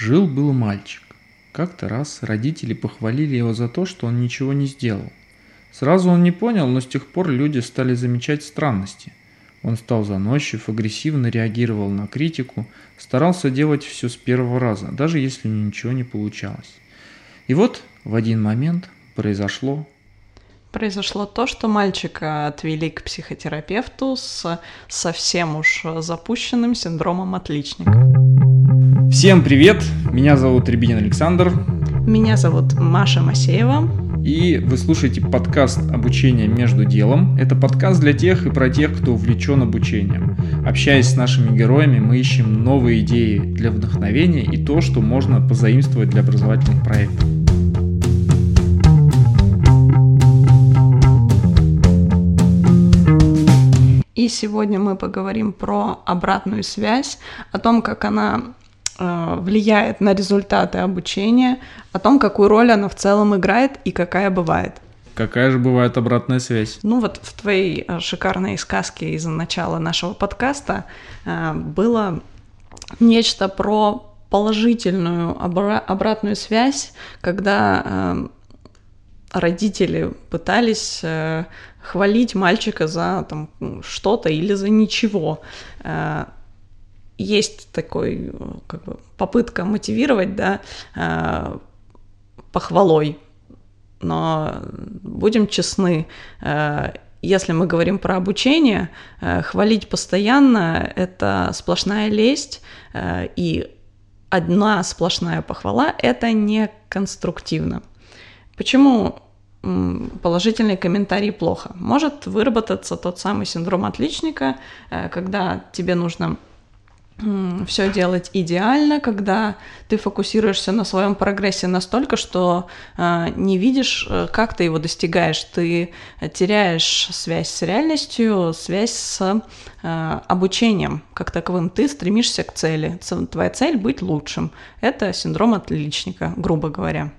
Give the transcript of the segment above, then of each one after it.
Жил-был мальчик. Как-то раз родители похвалили его за то, что он ничего не сделал. Сразу он не понял, но с тех пор люди стали замечать странности. Он стал заносчив, агрессивно реагировал на критику, старался делать все с первого раза, даже если ничего не получалось. И вот в один момент произошло Произошло то, что мальчика отвели к психотерапевту с совсем уж запущенным синдромом отличника. Всем привет! Меня зовут Рябинин Александр. Меня зовут Маша Масеева. И вы слушаете подкаст «Обучение между делом». Это подкаст для тех и про тех, кто увлечен обучением. Общаясь с нашими героями, мы ищем новые идеи для вдохновения и то, что можно позаимствовать для образовательных проектов. И сегодня мы поговорим про обратную связь, о том, как она влияет на результаты обучения, о том, какую роль она в целом играет и какая бывает. Какая же бывает обратная связь? Ну вот в твоей э, шикарной сказке из начала нашего подкаста э, было нечто про положительную обра- обратную связь, когда э, родители пытались э, хвалить мальчика за там, что-то или за ничего. Э, есть такой как бы, попытка мотивировать да, э, похвалой. Но будем честны, э, если мы говорим про обучение, хвалить постоянно — это сплошная лесть, и одна сплошная похвала — это не конструктивно. Почему положительный комментарий плохо. Может выработаться тот самый синдром отличника, э, когда тебе нужно все делать идеально, когда ты фокусируешься на своем прогрессе настолько, что э, не видишь, э, как ты его достигаешь. Ты теряешь связь с реальностью, связь с э, обучением как таковым. Ты стремишься к цели. Твоя цель быть лучшим. Это синдром отличника, грубо говоря.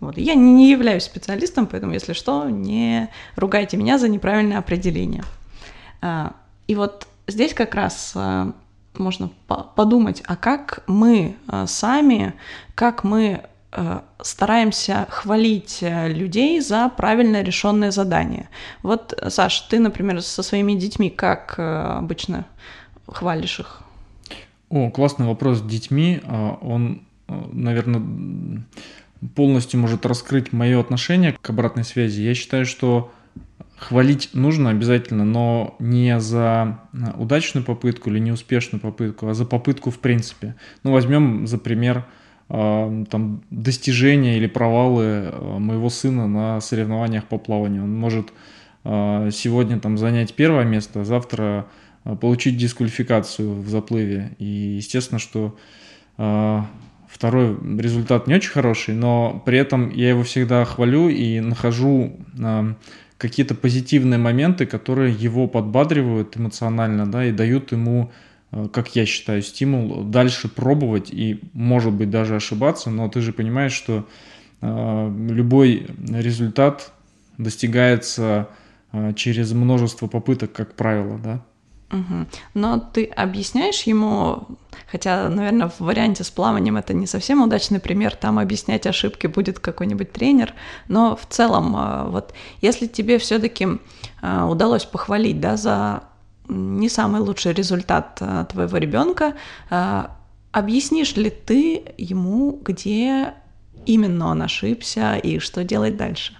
Вот. Я не, являюсь специалистом, поэтому, если что, не ругайте меня за неправильное определение. А, и вот здесь как раз можно подумать, а как мы а, сами, как мы стараемся хвалить э, людей за правильно решенное задание. Вот, Саш, ты, например, со своими детьми как э, обычно хвалишь их? О, классный вопрос с детьми. Он, э, наверное, полностью может раскрыть мое отношение к обратной связи. Я считаю, что хвалить нужно обязательно, но не за э, удачную попытку или неуспешную попытку, а за попытку в принципе. Ну, возьмем за пример э, там, достижения или провалы э, моего сына на соревнованиях по плаванию. Он может сегодня там занять первое место, а завтра получить дисквалификацию в заплыве. И естественно, что Второй результат не очень хороший, но при этом я его всегда хвалю и нахожу какие-то позитивные моменты, которые его подбадривают эмоционально, да, и дают ему, э, как я считаю, стимул дальше пробовать и, может быть, даже ошибаться, но ты же понимаешь, что э, любой результат достигается э, через множество попыток, как правило, да. Угу. Но ты объясняешь ему, хотя, наверное, в варианте с плаванием это не совсем удачный пример, там объяснять ошибки будет какой-нибудь тренер, но в целом, а, вот если тебе все-таки а, удалось похвалить, да, за не самый лучший результат а, твоего ребенка, объяснишь ли ты ему, где именно он ошибся и что делать дальше?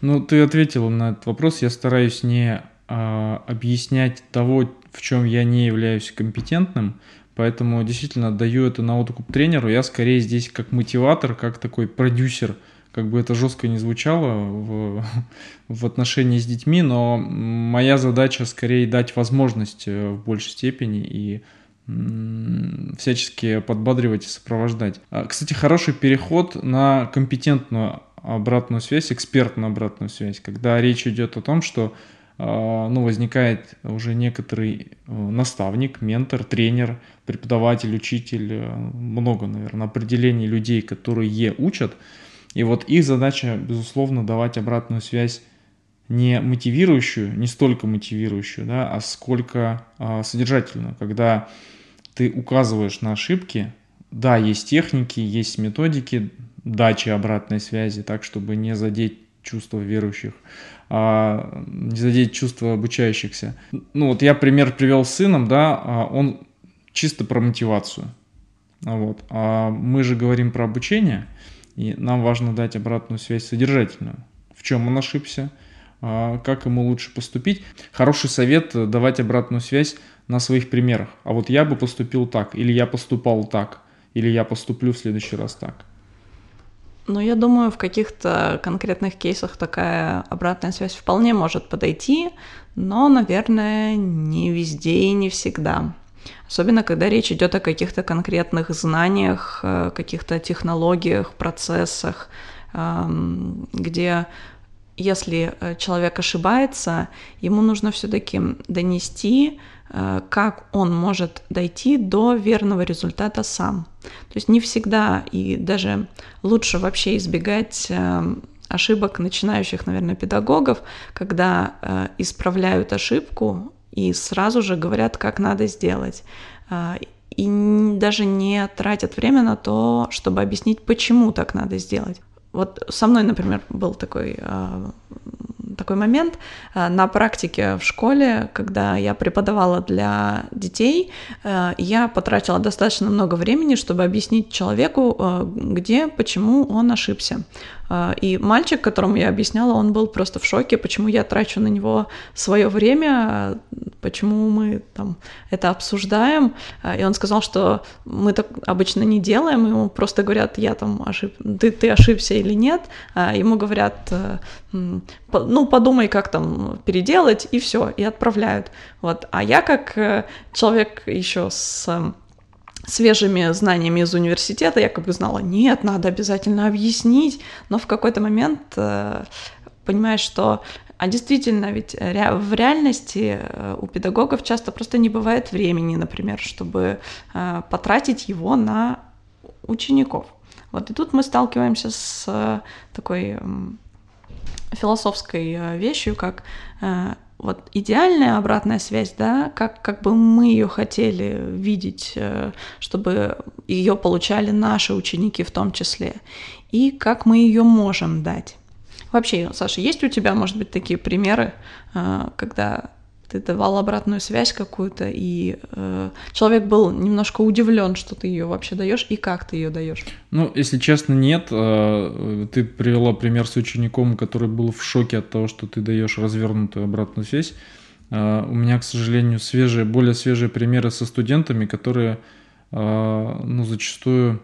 Ну, ты ответила на этот вопрос. Я стараюсь не объяснять того, в чем я не являюсь компетентным, поэтому действительно отдаю это на откуп тренеру. Я скорее здесь как мотиватор, как такой продюсер, как бы это жестко не звучало в, в отношении с детьми, но моя задача скорее дать возможность э, в большей степени и всячески подбадривать и сопровождать. А, кстати, хороший переход на компетентную обратную связь, экспертную обратную связь, когда речь идет о том, что ну, возникает уже некоторый э, наставник, ментор, тренер, преподаватель, учитель, э, много, наверное, определений людей, которые учат. И вот их задача, безусловно, давать обратную связь не мотивирующую, не столько мотивирующую, да, а сколько а, содержательную, когда ты указываешь на ошибки, да, есть техники, есть методики дачи обратной связи, так, чтобы не задеть чувства верующих, а не задеть чувства обучающихся. Ну вот я пример привел с сыном, да, а он чисто про мотивацию. Вот. А мы же говорим про обучение, и нам важно дать обратную связь содержательную. В чем он ошибся, а как ему лучше поступить. Хороший совет – давать обратную связь на своих примерах. А вот я бы поступил так, или я поступал так, или я поступлю в следующий раз так. Ну, я думаю, в каких-то конкретных кейсах такая обратная связь вполне может подойти, но, наверное, не везде и не всегда. Особенно, когда речь идет о каких-то конкретных знаниях, э, каких-то технологиях, процессах, где если э, человек ошибается, ему нужно все-таки донести, как он может дойти до верного результата сам. То есть не всегда и даже лучше вообще избегать ошибок начинающих, наверное, педагогов, когда исправляют ошибку и сразу же говорят, как надо сделать. И даже не тратят время на то, чтобы объяснить, почему так надо сделать. Вот со мной, например, был такой, такой момент а, на практике в школе, когда я преподавала для детей, я потратила достаточно много времени, чтобы объяснить человеку, где, почему он ошибся. А, и мальчик, которому я объясняла, он был просто в шоке, почему я трачу на него свое время, почему мы там это обсуждаем. А, и он сказал, что мы так обычно не делаем, ему просто говорят, я там ошиб... ты, ты ошибся или нет. А ему говорят, э, ну, подумай, как там переделать, и все, и отправляют. Вот. А я как э, человек еще с свежими знаниями из университета, я как бы знала, нет, надо обязательно объяснить, но в какой-то момент э, понимаешь, что а действительно, ведь в реальности э, у педагогов часто просто не бывает времени, например, чтобы э, потратить его на учеников. Вот и тут мы сталкиваемся с такой философской вещью, как вот идеальная обратная связь, да, как, как бы мы ее хотели видеть, э, чтобы ее получали наши ученики в том числе, и как мы ее можем дать. Вообще, Саша, есть у тебя, может быть, такие примеры, э, когда ты давал обратную связь какую-то, и э, человек был немножко удивлен, что ты ее вообще даешь и как ты ее даешь. Ну, если честно, нет. Э, ты привела пример с учеником, который был в шоке от того, что ты даешь развернутую обратную связь. Э, у меня, к сожалению, свежие, более свежие примеры со студентами, которые, э, ну, зачастую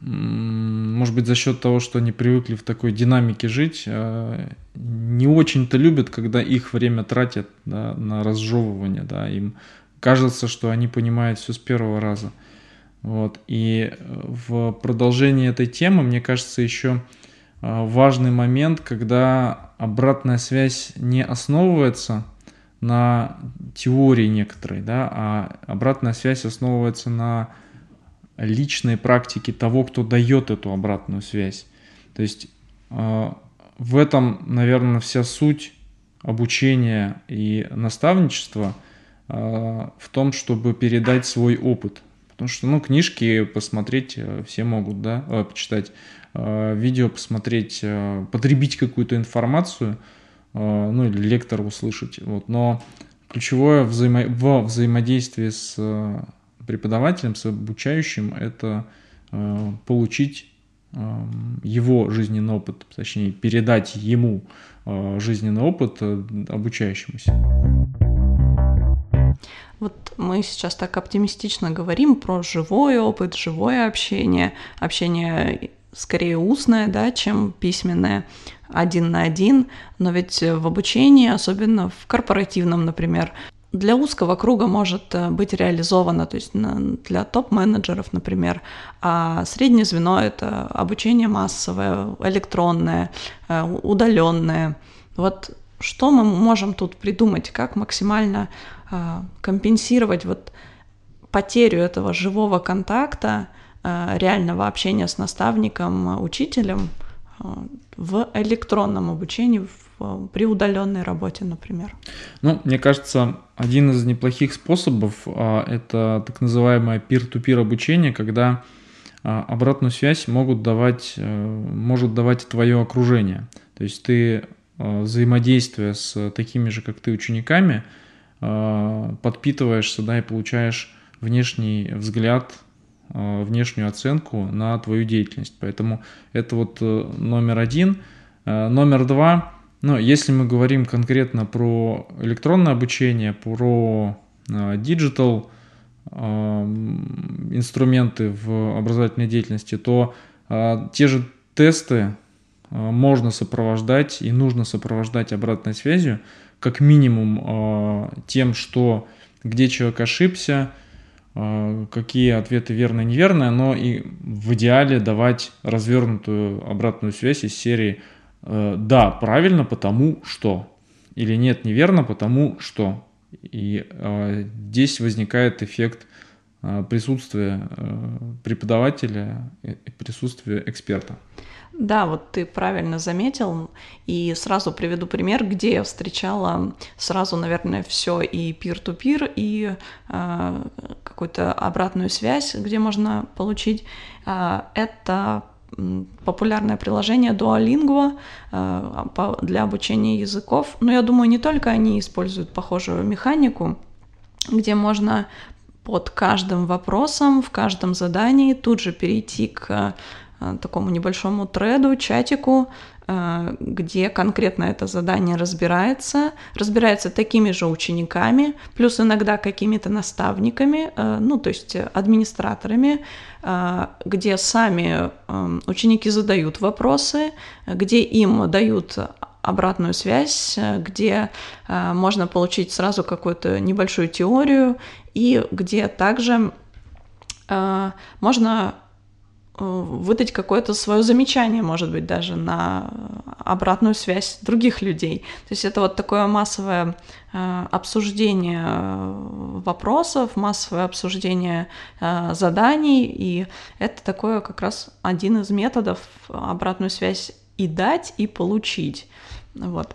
может быть, за счет того, что они привыкли в такой динамике жить, э, не очень-то любят, когда их время тратят да, на разжевывание. Да, им кажется, что они понимают все с первого раза. Вот. И э, в продолжении этой темы, мне кажется, еще э, важный момент, когда обратная связь не основывается на теории некоторой, да, а обратная связь основывается на личной практики того, кто дает эту обратную связь. То есть э, в этом, наверное, вся суть обучения и наставничества э, в том, чтобы передать свой опыт. Потому что, ну, книжки посмотреть э, все могут, да, почитать, видео посмотреть, потребить какую-то информацию, ну, или лектор услышать, вот. Но ключевое взаимо... в взаимодействии с преподавателем, с обучающим, это э, получить э, его жизненный опыт, точнее, передать ему э, жизненный опыт обучающемуся. Вот мы сейчас так оптимистично говорим про живой опыт, живое общение, общение скорее устное, да, чем письменное, один на один, но ведь в обучении, особенно в корпоративном, например, для узкого круга может э, быть реализовано, то есть для топ-менеджеров, например, а среднее звено — это обучение массовое, электронное, э, удаленное. Вот что мы можем тут придумать, как максимально э, компенсировать вот потерю этого живого контакта, реального общения с наставником, учителем в электронном обучении, в при удаленной работе, например? Ну, мне кажется, один из неплохих способов а, это так называемое peer-to-peer обучение, когда а, обратную связь могут давать, э, может давать твое окружение. То есть ты э, взаимодействуя с такими же, как ты, учениками, э, подпитываешься, да, и получаешь внешний взгляд, внешнюю оценку на твою деятельность. Поэтому это вот номер один. Номер два, ну, если мы говорим конкретно про электронное обучение, про digital инструменты в образовательной деятельности, то а, те же тесты а, можно сопровождать и нужно сопровождать обратной связью, как минимум тем, что где человек ошибся, какие ответы верные и неверные, но и в идеале давать развернутую обратную связь из серии «да, правильно, потому что» или «нет, неверно, потому что». И э, здесь возникает эффект э, присутствия э, преподавателя и присутствия эксперта. Да, вот ты правильно заметил, и сразу приведу пример, где я встречала сразу, наверное, все и peer-to-peer, и э, какую-то обратную связь, где можно получить. Э, это популярное приложение Duolingo э, для обучения языков. Но я думаю, не только они используют похожую механику, где можно под каждым вопросом, в каждом задании тут же перейти к э, такому небольшому треду, чатику, Э, где конкретно это задание разбирается, разбирается такими же учениками, плюс иногда какими-то наставниками, э, ну, то есть администраторами, э, где сами ученики задают вопросы, где им дают обратную связь, где можно получить сразу какую-то небольшую теорию и где также можно Э, выдать какое-то свое замечание, может быть, даже на обратную связь других людей. То есть это вот такое массовое э, обсуждение э, вопросов, массовое обсуждение заданий, и это такое как раз один из методов обратную связь и дать, и получить. Вот.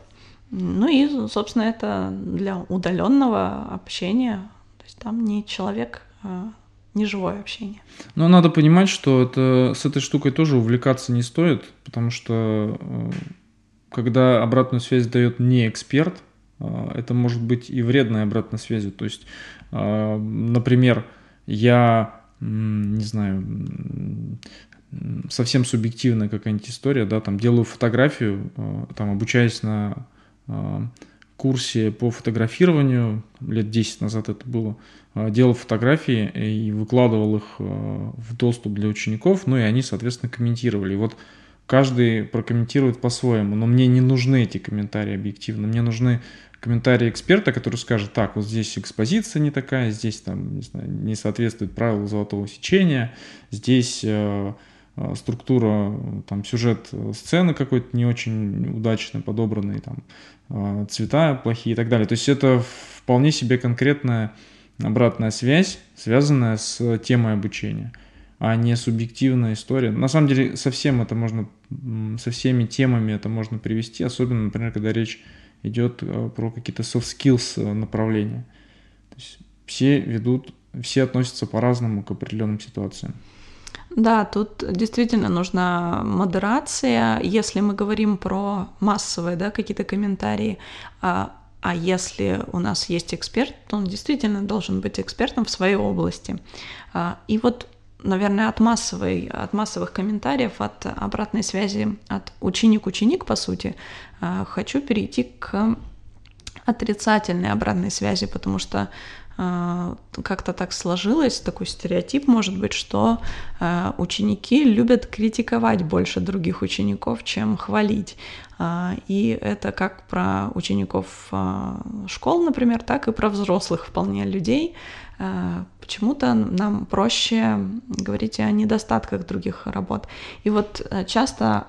Ну и, собственно, это для удаленного общения. То есть там не человек неживое общение. Но надо понимать, что это, с этой штукой тоже увлекаться не стоит, потому что э, когда обратную связь дает не эксперт, э, это может быть и вредной обратной связью. То есть, э, например, я, не знаю, совсем субъективная какая-нибудь история, да, там делаю фотографию, там обучаясь на курсе по фотографированию, лет 10 назад это было, Э, делал фотографии и выкладывал их э, в доступ для учеников, ну и они, соответственно, комментировали. И вот каждый прокомментирует по-своему, но мне не нужны эти комментарии объективно, мне нужны комментарии эксперта, который скажет, так, вот здесь экспозиция не такая, здесь там, не, знаю, не соответствует правилам золотого сечения, здесь э, структура, там, сюжет сцены какой-то не очень удачно подобранный, там, э, цвета плохие и так далее. То есть это вполне себе конкретная обратная связь, связанная с темой обучения, а не субъективная история. На самом деле, со всем это можно, со всеми темами это можно привести, особенно, например, когда речь идет э, про какие-то soft skills э, направления. То есть все ведут, все относятся по-разному к определенным ситуациям. Да, тут действительно нужна модерация. Если мы говорим про массовые да, какие-то комментарии, а а если у нас есть эксперт, то он действительно должен быть экспертом в своей области. А, и вот, наверное, от, массовой, от массовых комментариев, от обратной связи, от ученик-ученик, по сути, а, хочу перейти к отрицательной обратной связи, потому что как-то так сложилось, такой стереотип может быть, что а, ученики любят критиковать больше других учеников, чем хвалить. А, и это как про учеников школ, например, так и про взрослых вполне людей. Почему-то нам проще говорить о недостатках других работ. И вот э, часто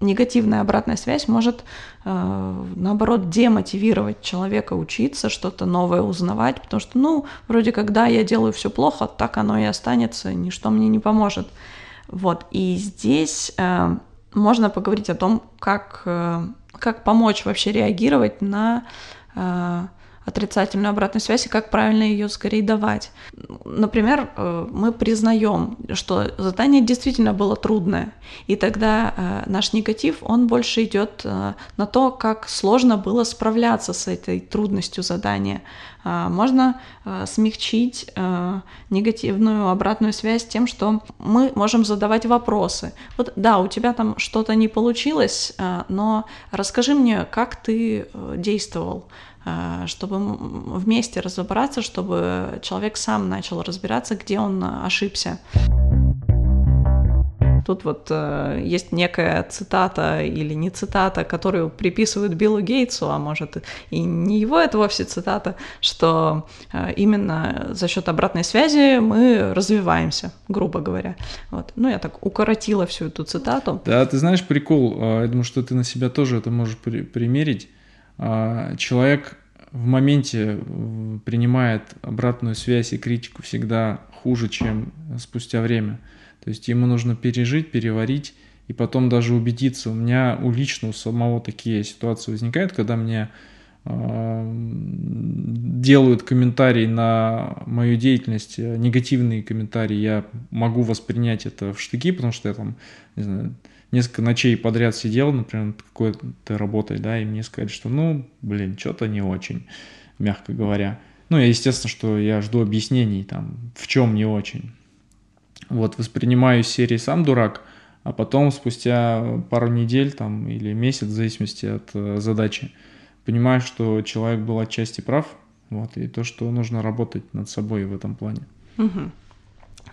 негативная обратная связь может, э, наоборот, демотивировать человека учиться, что-то новое узнавать, потому что, ну, вроде когда я делаю все плохо, так оно и останется, ничто мне не поможет. Вот, и здесь э, можно поговорить о том, как, э, как помочь вообще реагировать на отрицательную обратную связь и как правильно ее скорее давать. Например, э, мы признаем, что задание действительно было трудное, и тогда э, наш негатив, он больше идет э, на то, как сложно было справляться с этой трудностью задания. Можно смягчить негативную обратную связь тем, что мы можем задавать вопросы. Вот да, у тебя там что-то не получилось, но расскажи мне, как ты действовал. Э, чтобы вместе разобраться, чтобы человек сам начал разбираться, где он ошибся. Тут вот э, есть некая цитата или не цитата, которую приписывают Биллу Гейтсу, а может и не его это вовсе цитата, что э, именно за счет обратной связи мы развиваемся, грубо говоря. Вот. Ну, я так укоротила всю эту цитату. Да, ты знаешь, прикол, э, я думаю, что ты на себя тоже это можешь при- примерить а, человек в моменте э, принимает обратную связь и критику всегда хуже, чем спустя время. То есть ему нужно пережить, переварить и потом даже убедиться. У меня у лично у самого такие ситуации возникают, когда мне э, делают комментарии на мою деятельность, э, негативные комментарии, я могу воспринять это в штыки, потому что я там, не знаю, несколько ночей подряд сидел, например, над какой-то работой, да, и мне сказали, что, ну, блин, что-то не очень, мягко говоря. Ну, я, естественно, что я жду объяснений, там, в чем не очень. Вот, воспринимаю серии «Сам дурак», а потом спустя пару недель там, или месяц, в зависимости от э, задачи, понимаю, что человек был отчасти прав, вот, и то, что нужно работать над собой в этом плане. Угу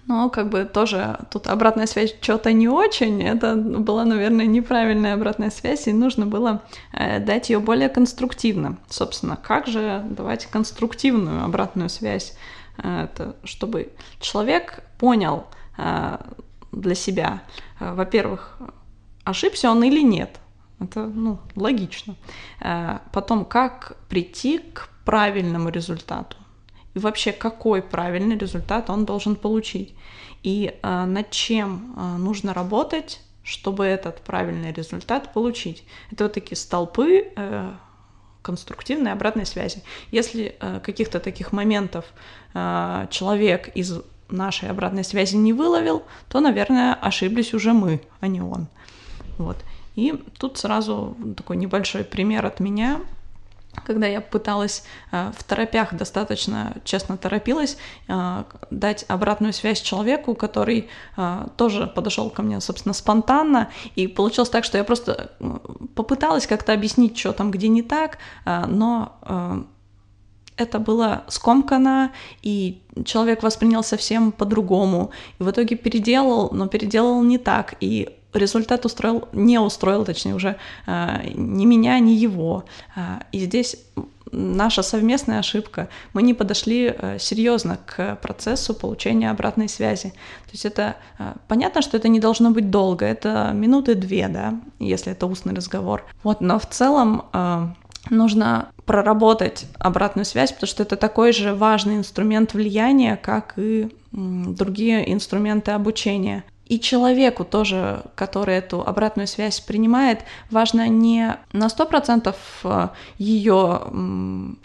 но как бы тоже тут обратная связь что-то не очень, это была, наверное, неправильная обратная связь, и нужно было э, дать ее более конструктивно. Собственно, как же давать конструктивную обратную связь, э, это, чтобы человек понял э, для себя, э, во-первых, ошибся он или нет. Это, ну, логично. Э, потом, как прийти к правильному результату и вообще какой правильный результат он должен получить, и э, над чем э, нужно работать, чтобы этот правильный результат получить. Это вот такие столпы э, конструктивной обратной связи. Если э, каких-то таких моментов э, человек из нашей обратной связи не выловил, то, наверное, ошиблись уже мы, а не он. Вот. И тут сразу такой небольшой пример от меня когда я пыталась э, в торопях достаточно честно торопилась э, дать обратную связь человеку, который э, тоже подошел ко мне, собственно, спонтанно, и получилось так, что я просто попыталась как-то объяснить, что там где не так, но это было скомкано, и человек воспринял совсем по-другому, и в итоге переделал, но переделал не так, и результат устроил, не устроил, точнее, уже э, ни меня, ни его. Э, и здесь наша совместная ошибка. Мы не подошли э, серьезно к процессу получения обратной связи. То есть это понятно, что это не должно быть долго, это минуты две, да, если это устный разговор. Вот, но в целом нужно проработать обратную связь, потому что это такой же важный инструмент влияния, как и другие инструменты обучения. И человеку тоже, который эту обратную связь принимает, важно не на 100% э, ее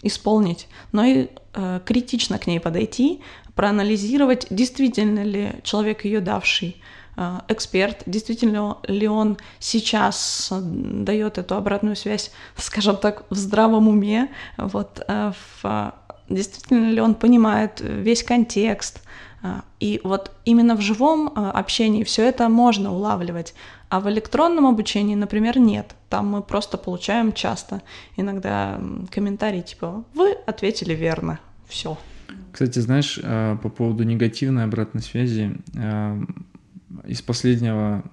исполнить, но и э, критично к ней подойти, проанализировать, действительно ли человек ее давший э, эксперт, действительно ли он сейчас дает эту обратную связь, скажем так, в здравом уме, вот, в, действительно ли он понимает весь контекст, и вот именно в живом а, общении все это можно улавливать, а в электронном обучении, например, нет. Там мы просто получаем часто иногда комментарии типа «Вы ответили верно, все». Кстати, знаешь, а, по поводу негативной обратной связи, из последнего,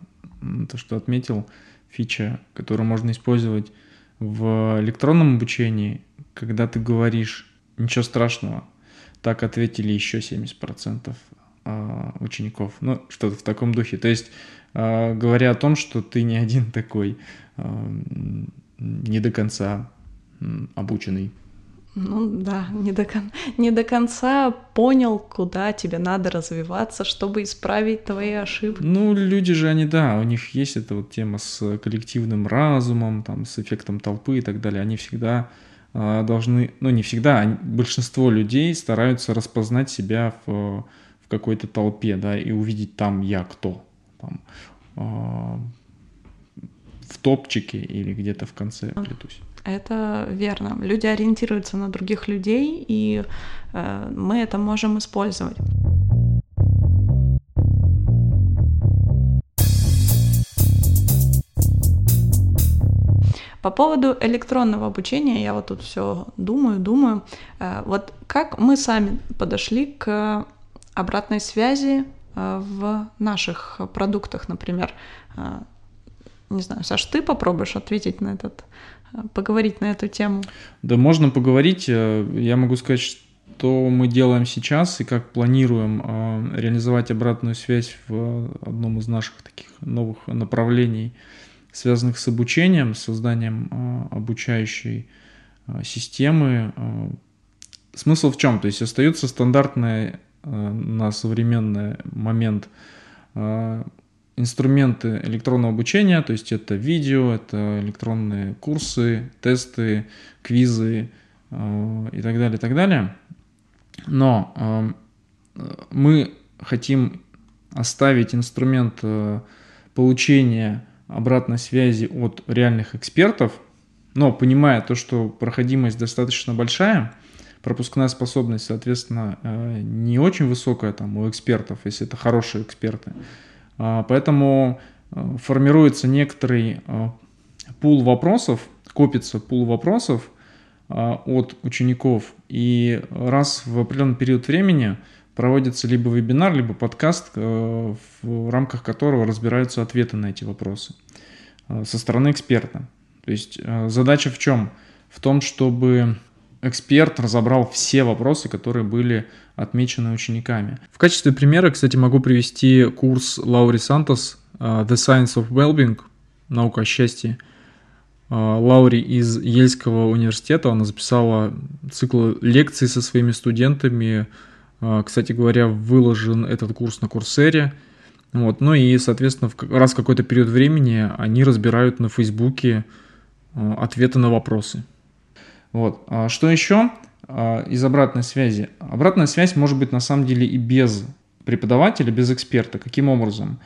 то, что отметил, фича, которую можно использовать в электронном обучении, когда ты говоришь «ничего страшного», так ответили еще 70% а, учеников. Ну, что-то в таком духе. То есть, а, говоря о том, что ты не один такой а, не до конца обученный. Ну да, не до, кон... не до конца понял, куда тебе надо развиваться, чтобы исправить твои ошибки. Ну, люди же, они, да, у них есть эта вот тема с коллективным разумом, там, с эффектом толпы и так далее. Они всегда а, должны, ну не всегда, а большинство людей стараются распознать себя в, в какой-то толпе, да, и увидеть там я кто, там, а, в топчике или где-то в конце плетусь. Это верно. Люди ориентируются на других людей, и э, мы это можем использовать. По поводу электронного обучения, я вот тут все думаю, думаю. Э, вот как мы сами подошли к обратной связи э, в наших продуктах, например. Э, не знаю, Саш, ты попробуешь ответить на этот, поговорить на эту тему? Да, можно поговорить. Я могу сказать, что мы делаем сейчас и как планируем реализовать обратную связь в одном из наших таких новых направлений – связанных с обучением, созданием а, обучающей а, системы. А, смысл в чем? То есть остаются стандартные на современный момент инструменты электронного обучения, то есть это видео, это электронные курсы, тесты, квизы и так далее, и так далее. Но мы хотим оставить инструмент получения обратной связи от реальных экспертов, но понимая то, что проходимость достаточно большая, пропускная способность, соответственно, э, не очень высокая там у экспертов, если это хорошие эксперты. А, поэтому э, формируется некоторый э, пул вопросов, копится пул вопросов от учеников, и раз в определенный период времени проводится либо вебинар, либо подкаст, э, в рамках которого разбираются ответы на эти вопросы э, со стороны эксперта. То есть э, задача в чем? В том, чтобы эксперт разобрал все вопросы, которые были отмечены учениками. В качестве примера, кстати, могу привести курс Лаури Сантос «The Science of Wellbeing», «Наука о счастье». Лаури из Ельского университета, она записала цикл лекций со своими студентами кстати говоря, выложен этот курс на Курсере. Вот. Ну и, соответственно, раз в какой-то период времени они разбирают на Фейсбуке а, ответы на вопросы. Вот. А что еще из обратной связи? Обратная связь может быть на самом деле и без преподавателя, без эксперта. Каким образом?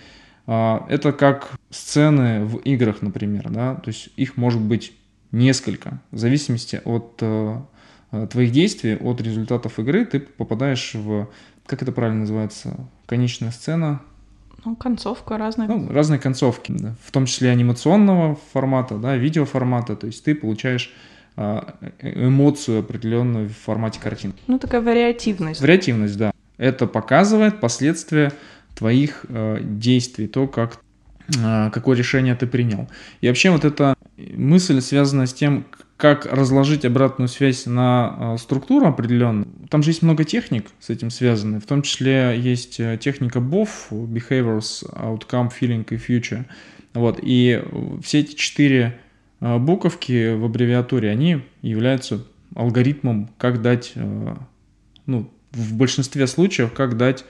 Это как сцены в играх, например. Да? То есть их может быть несколько, в зависимости от Э, твоих действий, от результатов игры ты попадаешь в, как это правильно называется, конечная сцена. Ну, концовка разная. Ну, разные концовки, да. в том числе анимационного формата, да, видеоформата, то есть ты получаешь а, э, эмоцию определенную в формате картинки. Ну, такая вариативность. Вариативность, да. Это показывает последствия твоих э, действий, то, как, э, какое решение ты принял. И вообще вот эта мысль связана с тем, как разложить обратную связь на а, структуру определенную. Там же есть много техник с этим связаны. В том числе есть э, техника BOF, Behaviors, Outcome, Feeling и Future. Вот. И все эти четыре а, буковки в аббревиатуре, они являются алгоритмом, как дать, э, ну, в большинстве случаев, как дать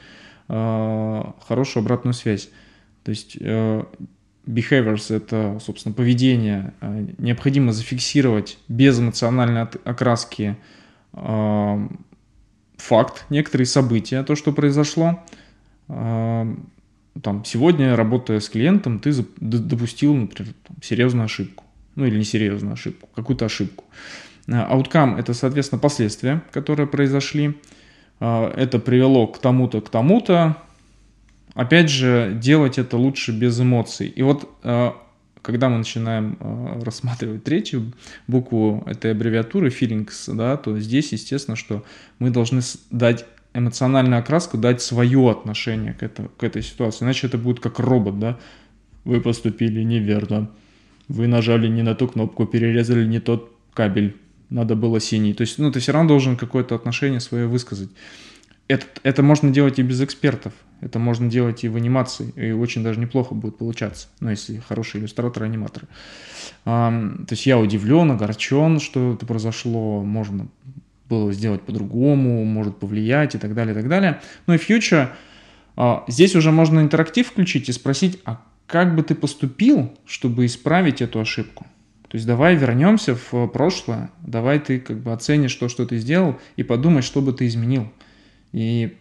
хорошую обратную связь. То есть э, behaviors — это, собственно, поведение. А, необходимо зафиксировать без эмоциональной окраски э, факт, некоторые события, то, что произошло. Э, там, сегодня, работая с клиентом, ты допустил, например, серьезную ошибку. Ну или несерьезную ошибку, какую-то ошибку. Outcome — это, соответственно, последствия, которые произошли. Это привело к тому-то, к тому-то, опять же, делать это лучше без эмоций. И вот э, когда мы начинаем э, рассматривать третью букву этой аббревиатуры feelings, да, то здесь, естественно, что мы должны дать эмоциональную окраску, дать свое отношение к, это, к этой ситуации. Иначе это будет как робот, да. Вы поступили неверно. Вы нажали не на ту кнопку, перерезали не тот кабель. Надо было синий. То есть, ну, ты все равно должен какое-то отношение свое высказать. Это, это можно делать и без экспертов. Это можно делать и в анимации, и очень даже неплохо будет получаться, ну, если хороший иллюстратор, аниматор. то есть я удивлен, огорчен, что это произошло, можно было сделать по-другому, может повлиять и так далее, и так далее. Ну и Future, а, здесь уже можно интерактив включить и спросить, а как бы ты поступил, чтобы исправить эту ошибку? То есть давай вернемся в прошлое, давай ты как бы оценишь то, что ты сделал, и подумай, что бы ты изменил. И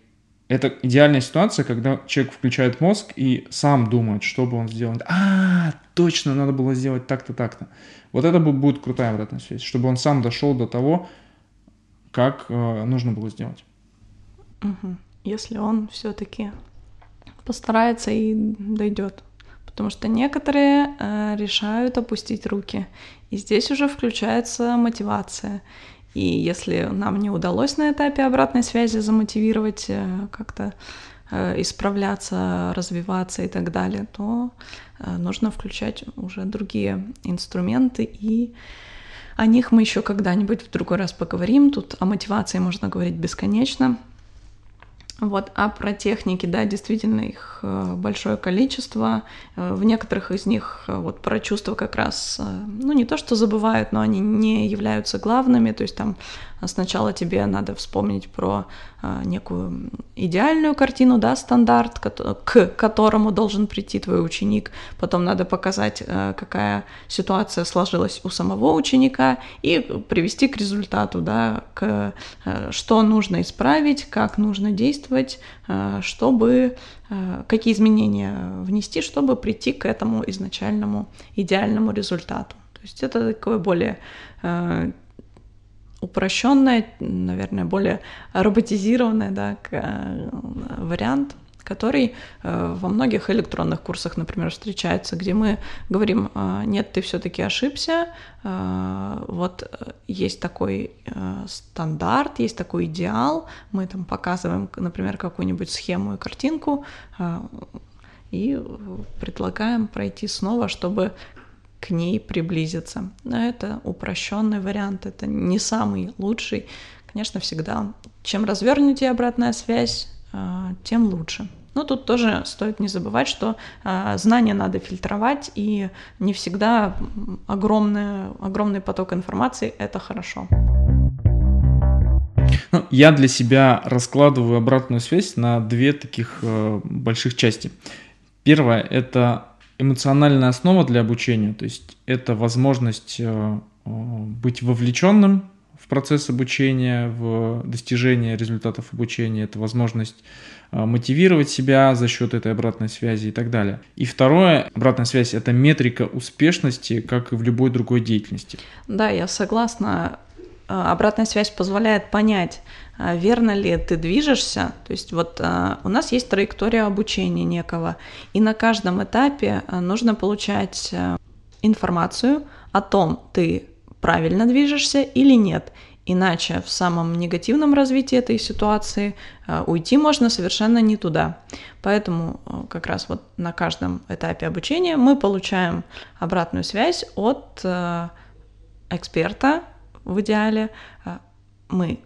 это идеальная ситуация, когда человек включает мозг и сам думает, что бы он сделал. А, точно, надо было сделать так-то, так-то. Вот это будет крутая обратная связь, чтобы он сам дошел до того, как э, нужно было сделать. Угу. Если он все-таки постарается и дойдет. Потому что некоторые э, решают опустить руки. И здесь уже включается мотивация. И если нам не удалось на этапе обратной связи замотивировать э, как-то э, исправляться, развиваться и так далее, то э, нужно включать уже другие инструменты и о них мы еще когда-нибудь в другой раз поговорим. Тут о мотивации можно говорить бесконечно. Вот, а про техники, да, действительно их э, большое количество. Э, в некоторых из них э, вот про чувства как раз, ну не то что забывают, но они не являются главными. То есть там сначала тебе надо вспомнить про некую идеальную картину, да, стандарт, к которому должен прийти твой ученик. Потом надо показать, какая ситуация сложилась у самого ученика и привести к результату, да, к что нужно исправить, как нужно действовать, чтобы какие изменения внести, чтобы прийти к этому изначальному идеальному результату. То есть это такое более э, упрощенное, наверное, более роботизированный да, э, вариант который э, во многих электронных курсах, например, встречается, где мы говорим, э, нет, ты все-таки ошибся, э, вот есть такой стандарт, есть такой идеал, мы там показываем, например, какую-нибудь схему и картинку, и предлагаем пройти снова, чтобы к ней приблизиться. Но это упрощенный вариант, это не самый лучший. Конечно, всегда, чем развернутее обратная связь, тем лучше. Но тут тоже стоит не забывать, что э, знания надо фильтровать, и не всегда огромный, огромный поток информации — это хорошо. Ну, я для себя раскладываю обратную связь на две таких э, больших части. Первое — это эмоциональная основа для обучения, то есть это возможность э, э быть вовлеченным в процесс обучения, в достижение результатов обучения, это возможность а, мотивировать себя за счет этой обратной связи и так далее. И второе, обратная связь – это метрика успешности, как и в любой другой деятельности. Да, я согласна. А, обратная связь позволяет понять, а, верно ли ты движешься. То есть вот у нас есть траектория обучения некого, и на каждом этапе нужно получать информацию о том, ты правильно движешься или нет. Иначе в самом негативном развитии этой ситуации э, уйти можно совершенно не туда. Поэтому э, как раз вот на каждом этапе обучения мы получаем обратную связь от э, эксперта в идеале. Мы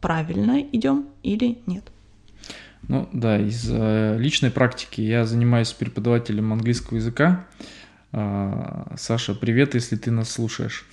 правильно идем или нет. Ну да, из личной практики я занимаюсь преподавателем английского языка. Саша, привет, если ты нас слушаешь.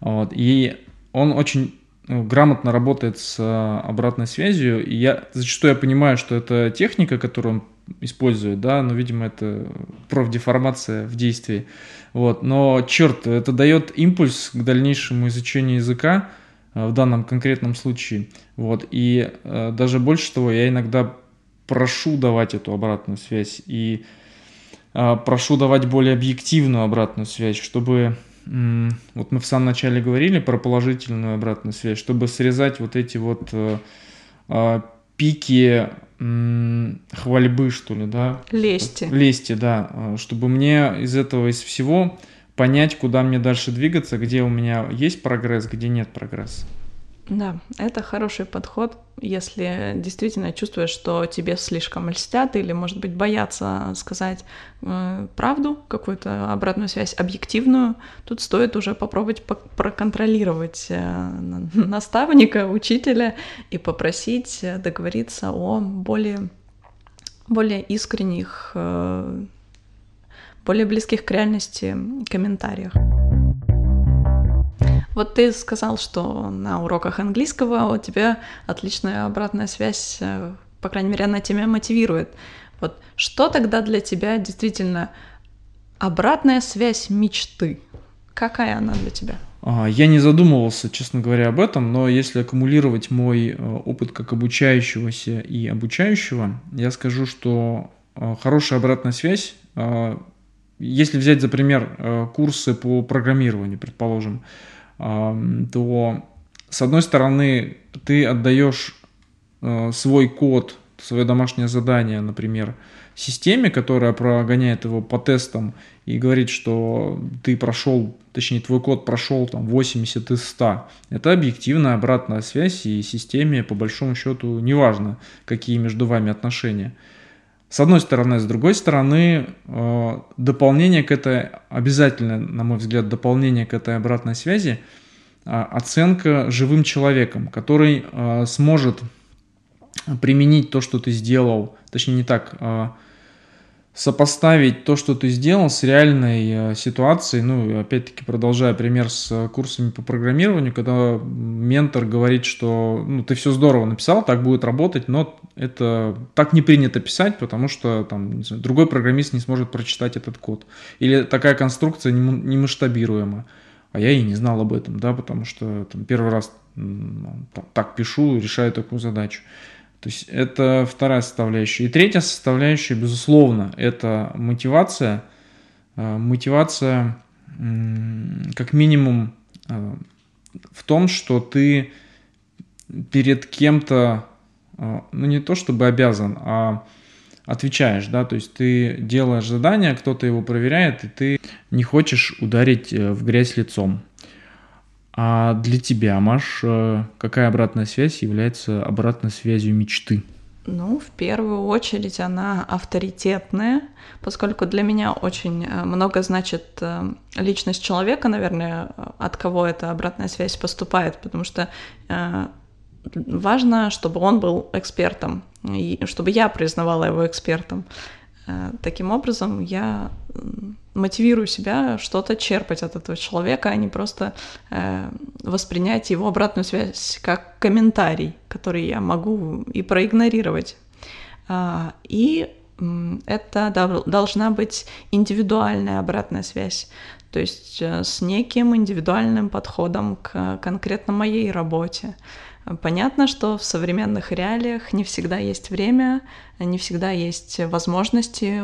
Вот. И он очень грамотно работает с э, обратной связью. И я зачастую я понимаю, что это техника, которую он использует, да, но, видимо, это профдеформация в действии. Вот. Но, черт, это дает импульс к дальнейшему изучению языка э, в данном конкретном случае. Вот. И э, даже больше того, я иногда прошу давать эту обратную связь и э, прошу давать более объективную обратную связь, чтобы вот мы в самом начале говорили про положительную обратную связь, чтобы срезать вот эти вот э, э, пики хвальбы, что ли, да? Лести. Лести, да. А, чтобы мне из этого, из всего понять, куда мне дальше двигаться, где у меня есть прогресс, где нет прогресса. Да, это хороший подход, если действительно чувствуешь, что тебе слишком льстят или, может быть, боятся сказать э, правду, какую-то обратную связь объективную, тут стоит уже попробовать проконтролировать э, наставника, учителя и попросить э, договориться о более, более искренних, э, более близких к реальности комментариях. Вот ты сказал, что на уроках английского у тебя отличная обратная связь, э, по крайней мере, она тебя мотивирует. Вот что тогда для тебя действительно обратная связь мечты? Какая она для тебя? А, я не задумывался, честно говоря, об этом, но если аккумулировать мой э, опыт как обучающегося и обучающего, я скажу, что э, хорошая обратная связь, если взять за пример курсы по программированию, предположим, то с одной стороны ты отдаешь свой код, свое домашнее задание, например, системе, которая прогоняет его по тестам и говорит, что ты прошел, точнее, твой код прошел там 80 из 100. Это объективная обратная связь, и системе, по большому счету, неважно, какие между вами отношения. С одной стороны, с другой стороны, э, дополнение к этой, обязательно, на мой взгляд, дополнение к этой обратной связи, э, оценка живым человеком, который э, сможет применить то, что ты сделал, точнее не так, сопоставить то, что ты сделал, с реальной э, ситуацией. Ну, опять-таки, продолжая пример с э, курсами по программированию, когда ментор говорит, что ну, ты все здорово написал, так будет работать, но это так не принято писать, потому что там, знаю, другой программист не сможет прочитать этот код. Или такая конструкция не масштабируема. А я и не знал об этом, да, потому что там, первый раз так пишу, решаю такую задачу. То есть это вторая составляющая. И третья составляющая, безусловно, это мотивация. Э, мотивация как минимум э, в том, что ты перед кем-то, э, ну не то чтобы обязан, а отвечаешь, да, то есть ты делаешь задание, кто-то его проверяет, и ты не хочешь ударить в грязь лицом. А для тебя, Маш, э, какая обратная связь является обратной связью мечты? Ну, в первую очередь она авторитетная, поскольку для меня очень э, много значит э, личность человека, наверное, от кого эта обратная связь поступает, потому что важно, чтобы он был экспертом, и чтобы я признавала его экспертом. Таким образом, я мотивирую себя что-то черпать от этого человека, а не просто э, воспринять его обратную связь как комментарий, который я могу и проигнорировать. А, и это должна быть индивидуальная обратная связь, то есть э, с неким индивидуальным подходом к конкретно моей работе. Понятно, что в современных реалиях не всегда есть время, не всегда есть возможности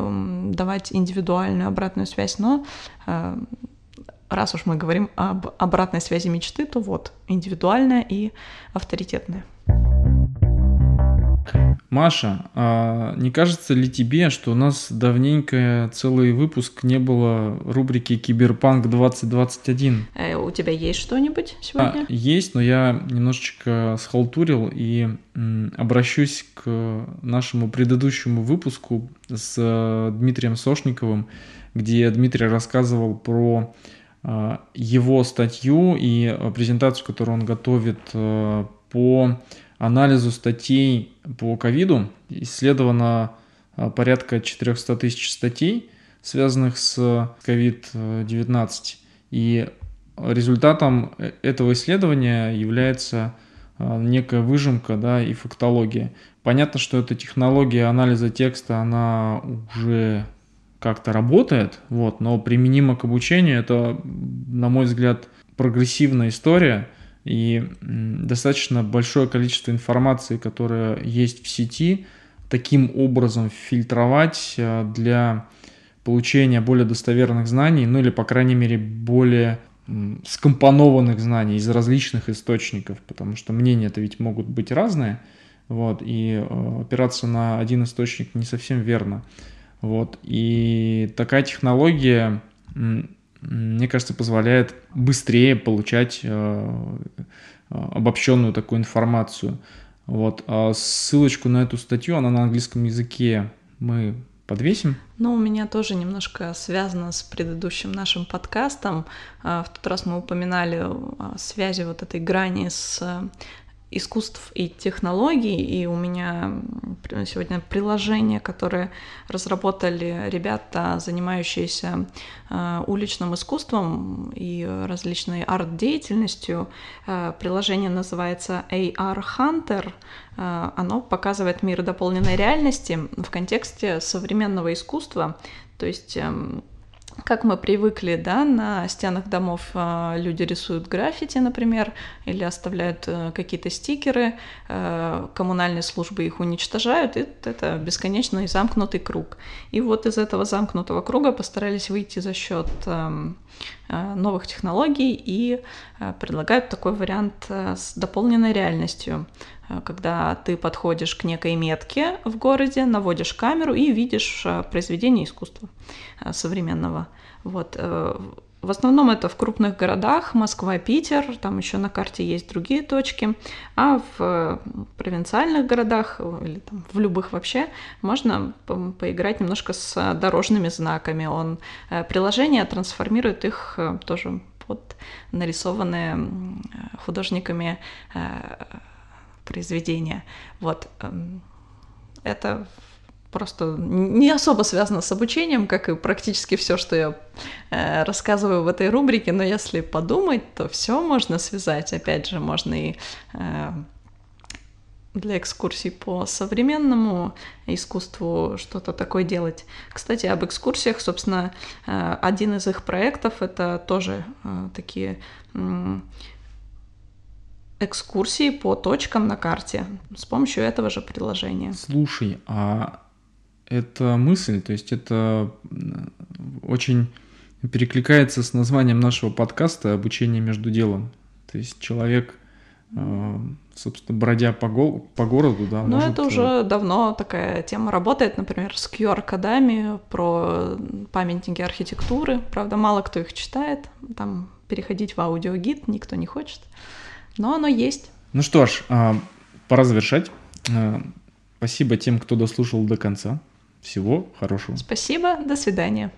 давать индивидуальную обратную связь, но э, раз уж мы говорим об обратной связи мечты, то вот индивидуальная и авторитетная. Маша, а не кажется ли тебе, что у нас давненько целый выпуск не было рубрики Киберпанк 2021? Э, у тебя есть что-нибудь сегодня? А, есть, но я немножечко схалтурил и обращусь к нашему предыдущему выпуску с э, Дмитрием Сошниковым, где Дмитрий рассказывал про э, его статью и презентацию, которую он готовит по анализу статей по ковиду исследовано а, порядка 400 тысяч статей, связанных с COVID-19. И результатом э, этого исследования является а, некая выжимка да, и фактология. Понятно, что эта технология анализа текста, она уже как-то работает, вот, но применима к обучению это, на мой взгляд, прогрессивная история – и достаточно большое количество информации, которая есть в сети, таким образом фильтровать э, для получения более достоверных знаний, ну или, по крайней мере, более скомпонованных знаний из различных источников, потому что мнения-то ведь могут быть разные, вот, и э, опираться на один источник не совсем верно. Вот, и такая технология мне кажется, позволяет быстрее получать э, обобщенную такую информацию. Вот. А ссылочку на эту статью, она на английском языке мы подвесим. Ну, у меня тоже немножко связано с предыдущим нашим подкастом. А, в тот раз мы упоминали связи вот этой грани с искусств и технологий, и у меня сегодня приложение, которое разработали ребята, занимающиеся э, уличным искусством и различной арт-деятельностью. Э, приложение называется AR Hunter. Э, оно показывает мир дополненной реальности в контексте современного искусства, то есть эм, как мы привыкли, да, на стенах домов э, люди рисуют граффити, например, или оставляют э, какие-то стикеры, э, коммунальные службы их уничтожают, и это бесконечный замкнутый круг. И вот из этого замкнутого круга постарались выйти за счет эм, новых технологий и предлагают такой вариант с дополненной реальностью когда ты подходишь к некой метке в городе, наводишь камеру и видишь произведение искусства современного. Вот. Э, в основном это в крупных городах, Москва, Питер, там еще на карте есть другие точки, а в провинциальных городах или там в любых вообще можно по поиграть немножко с дорожными знаками. Он э, приложение трансформирует их э, тоже под нарисованные художниками произведения. Вот эм, это просто не особо связано с обучением, как и практически все, что я э, рассказываю в этой рубрике, но если подумать, то все можно связать. Опять же, можно и э, для экскурсий по современному искусству что-то такое делать. Кстати, об экскурсиях, собственно, э, один из их проектов это тоже такие экскурсии по точкам на карте с помощью этого же приложения. Слушай, а это мысль, то есть это очень перекликается с названием нашего подкаста «Обучение между делом». То есть человек, э, собственно, бродя по, го- по городу, да, Ну, может... это уже э, давно такая тема работает, например, с QR-кодами про памятники архитектуры. Правда, мало кто их читает, там переходить в аудиогид никто не хочет, но оно есть. Ну что ж, а, пора завершать. Э, спасибо тем, кто дослушал до конца. Всего хорошего. Спасибо, до свидания.